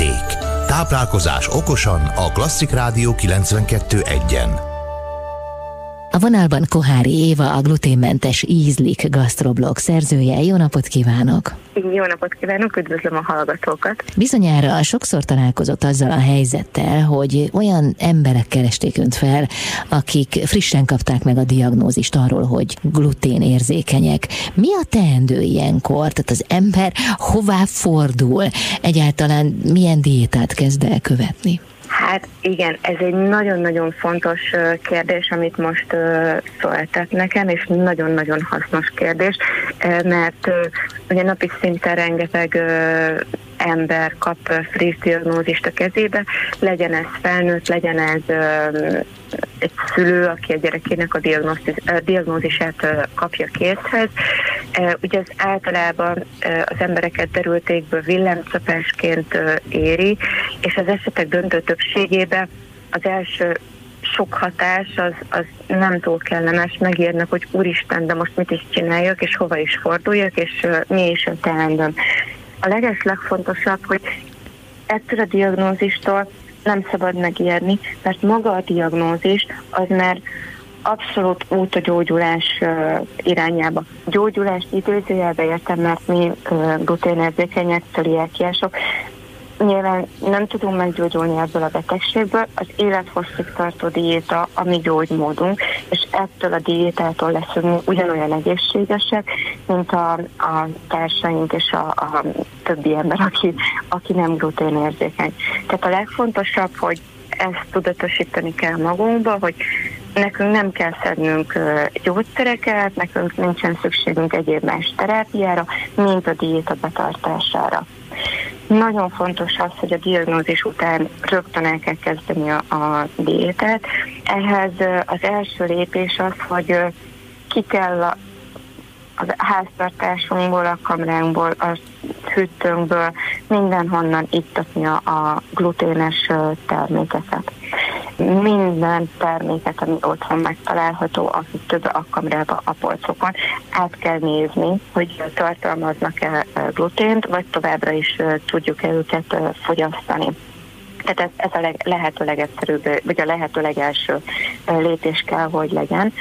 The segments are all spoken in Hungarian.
érték. Táplálkozás okosan a Klasszik Rádió 92.1-en. A vonalban Kohári Éva, a gluténmentes Ízlik gasztroblog szerzője. Jó napot kívánok! Jó napot kívánok, üdvözlöm a hallgatókat! Bizonyára sokszor találkozott azzal a helyzettel, hogy olyan emberek keresték önt fel, akik frissen kapták meg a diagnózist arról, hogy glutén érzékenyek. Mi a teendő ilyenkor? Tehát az ember hová fordul? Egyáltalán milyen diétát kezd el követni? Hát igen, ez egy nagyon-nagyon fontos kérdés, amit most szóltak nekem, és nagyon-nagyon hasznos kérdés, mert ugye napi szinten rengeteg ember kap friss diagnózist a kezébe, legyen ez felnőtt, legyen ez egy szülő, aki a gyerekének a diagnózisát kapja készhez. Ugye ez általában az embereket derültékből villámcsapásként éri, és az esetek döntő többségében az első sok hatás az, az nem túl kellemes, megérnek, hogy úristen, de most mit is csináljak, és hova is forduljak, és mi is a teendőm. A leges legfontosabb, hogy ettől a diagnózistól nem szabad megijedni, mert maga a diagnózis az már abszolút út a gyógyulás irányába. Gyógyulást időzőjelbe értem, mert mi gluténérzékenyek, celiákiások Nyilván nem tudunk meggyógyulni ebből a betegségből, az élethosszig tartó diéta a mi gyógymódunk, és ettől a diétától leszünk ugyanolyan egészségesek, mint a, a társaink és a, a többi ember, aki, aki nem gluténérzékeny. Tehát a legfontosabb, hogy ezt tudatosítani kell magunkba, hogy nekünk nem kell szednünk gyógyszereket, nekünk nincsen szükségünk egyéb más terápiára, mint a diéta betartására. Nagyon fontos az, hogy a diagnózis után rögtön el kell kezdeni a, a diétát. Ehhez az első lépés az, hogy ki kell a, a háztartásunkból, a kamránkból, a hűtőnkből, mindenhonnan ittatni a, a gluténes termékeket minden terméket, ami otthon megtalálható, akik több alkalomrába a polcokon, át kell nézni, hogy tartalmaznak-e glutént, vagy továbbra is tudjuk-e őket fogyasztani. Tehát ez, ez a leg, lehető legegyszerűbb, vagy a lehető legelső lépés kell, hogy legyen.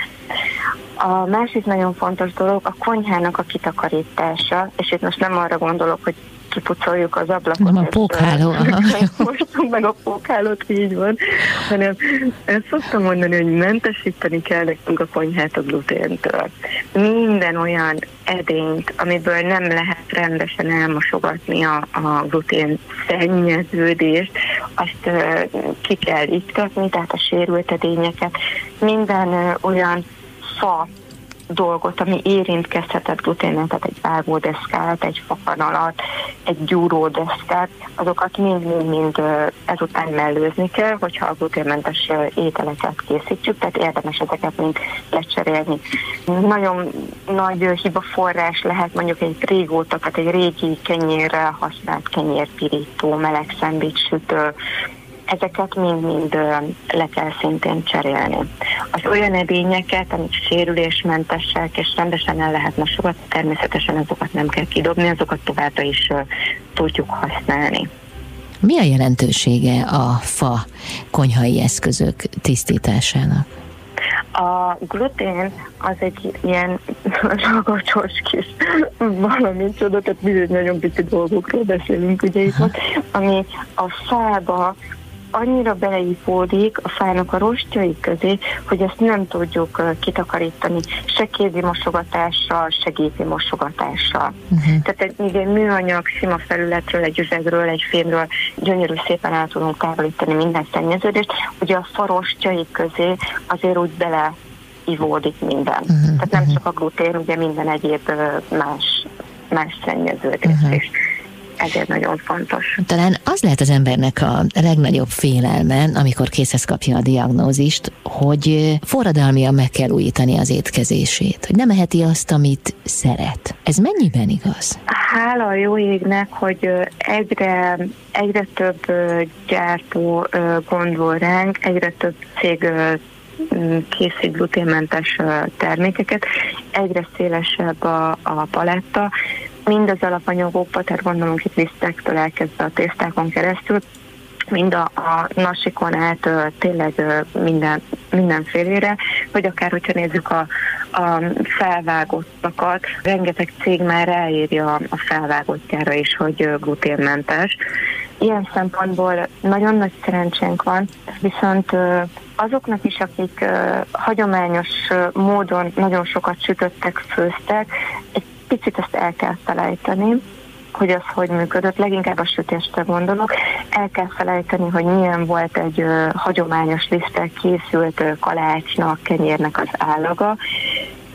A másik nagyon fontos dolog a konyhának a kitakarítása, és itt most nem arra gondolok, hogy kipucoljuk az ablakot. Nem a pókháló. Mostunk meg a pókhálót, így van. Hanem ezt szoktam mondani, hogy mentesíteni kell nekünk a konyhát a gluténtől. Minden olyan edényt, amiből nem lehet rendesen elmosogatni a, a glutén szennyeződést, azt uh, ki kell iktatni, tehát a sérült edényeket. Minden uh, olyan fa dolgot, ami érintkezhetett gluténnel, tehát egy vágódeszkát, egy fakanalat, egy gyúródeszkát, azokat mind-mind-mind ezután mellőzni kell, hogyha a gluténmentes ételeket készítjük, tehát érdemes ezeket mind lecserélni. Nagyon nagy hiba forrás lehet mondjuk egy régóta, tehát egy régi kenyérrel használt kenyérpirító, meleg sütő, ezeket mind-mind le kell szintén cserélni. Az olyan edényeket, amik sérülésmentesek és rendesen el lehet mosogatni, természetesen azokat nem kell kidobni, azokat továbbra is tudjuk használni. Mi a jelentősége a fa konyhai eszközök tisztításának? A glutén az egy ilyen ragacsos kis valami csoda, tehát bizony nagyon pici dolgokról beszélünk ugye itt, ami a fába annyira beleipódik a fának a rostjai közé, hogy ezt nem tudjuk kitakarítani se kézi mosogatással, se gépi mosogatással. Uh-huh. Tehát egy, egy műanyag sima felületről, egy üzegről, egy fémről gyönyörű szépen el tudunk távolítani minden szennyeződést, ugye a farostjai közé azért úgy bele ivódik minden. Uh-huh. Tehát nem csak a glutén, ugye minden egyéb más, más szennyeződés uh-huh. is ezért nagyon fontos. Talán az lehet az embernek a legnagyobb félelme, amikor készhez kapja a diagnózist, hogy forradalmian meg kell újítani az étkezését, hogy nem eheti azt, amit szeret. Ez mennyiben igaz? Hála a jó égnek, hogy egyre, egyre több gyártó gondol ránk, egyre több cég készít gluténmentes termékeket, egyre szélesebb a, a paletta, mind az alapanyagoktól, tehát gondolunk itt lisztektől elkezdve a tésztákon keresztül, mind a, a nasikon át tényleg minden, mindenfélére, vagy akár, hogyha nézzük a, a felvágottakat, rengeteg cég már ráírja a felvágottjára is, hogy gluténmentes. Ilyen szempontból nagyon nagy szerencsénk van, viszont azoknak is, akik hagyományos módon nagyon sokat sütöttek, főztek, picit ezt el kell felejteni, hogy az hogy működött, leginkább a sütésre gondolok. El kell felejteni, hogy milyen volt egy ö, hagyományos lisztek készült ö, kalácsnak, kenyérnek az állaga,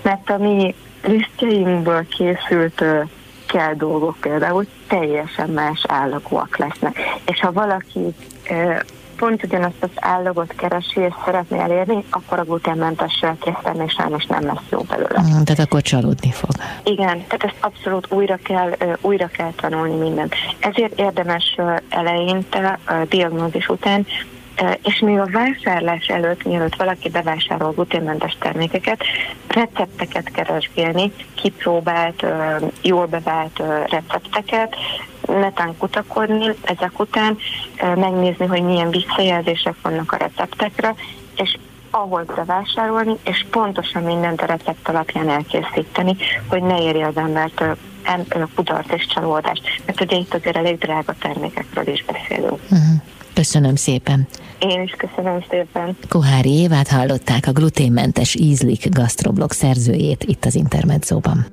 mert a mi lisztjeinkből készült ö, kell dolgok például teljesen más állagúak lesznek. És ha valaki pont ugyanazt az állagot keresi és szeretné elérni, akkor a gluténmentessel készíteni, és sajnos nem lesz jó belőle. Mm, tehát akkor csalódni fog. Igen, tehát ezt abszolút újra kell, újra kell tanulni mindent. Ezért érdemes eleinte, a diagnózis után és még a vásárlás előtt, mielőtt valaki bevásárol gluténmentes termékeket, recepteket keresgélni, kipróbált, jól bevált recepteket, netán kutakodni ezek után, megnézni, hogy milyen visszajelzések vannak a receptekre, és ahol bevásárolni, és pontosan mindent a recept alapján elkészíteni, hogy ne érje az embert kudart és csalódást. Mert ugye itt azért elég drága termékekről is beszélünk. Uh-huh. Köszönöm szépen. Én is köszönöm szépen. Kohári Évát hallották a gluténmentes ízlik gasztroblog szerzőjét itt az Intermedzóban.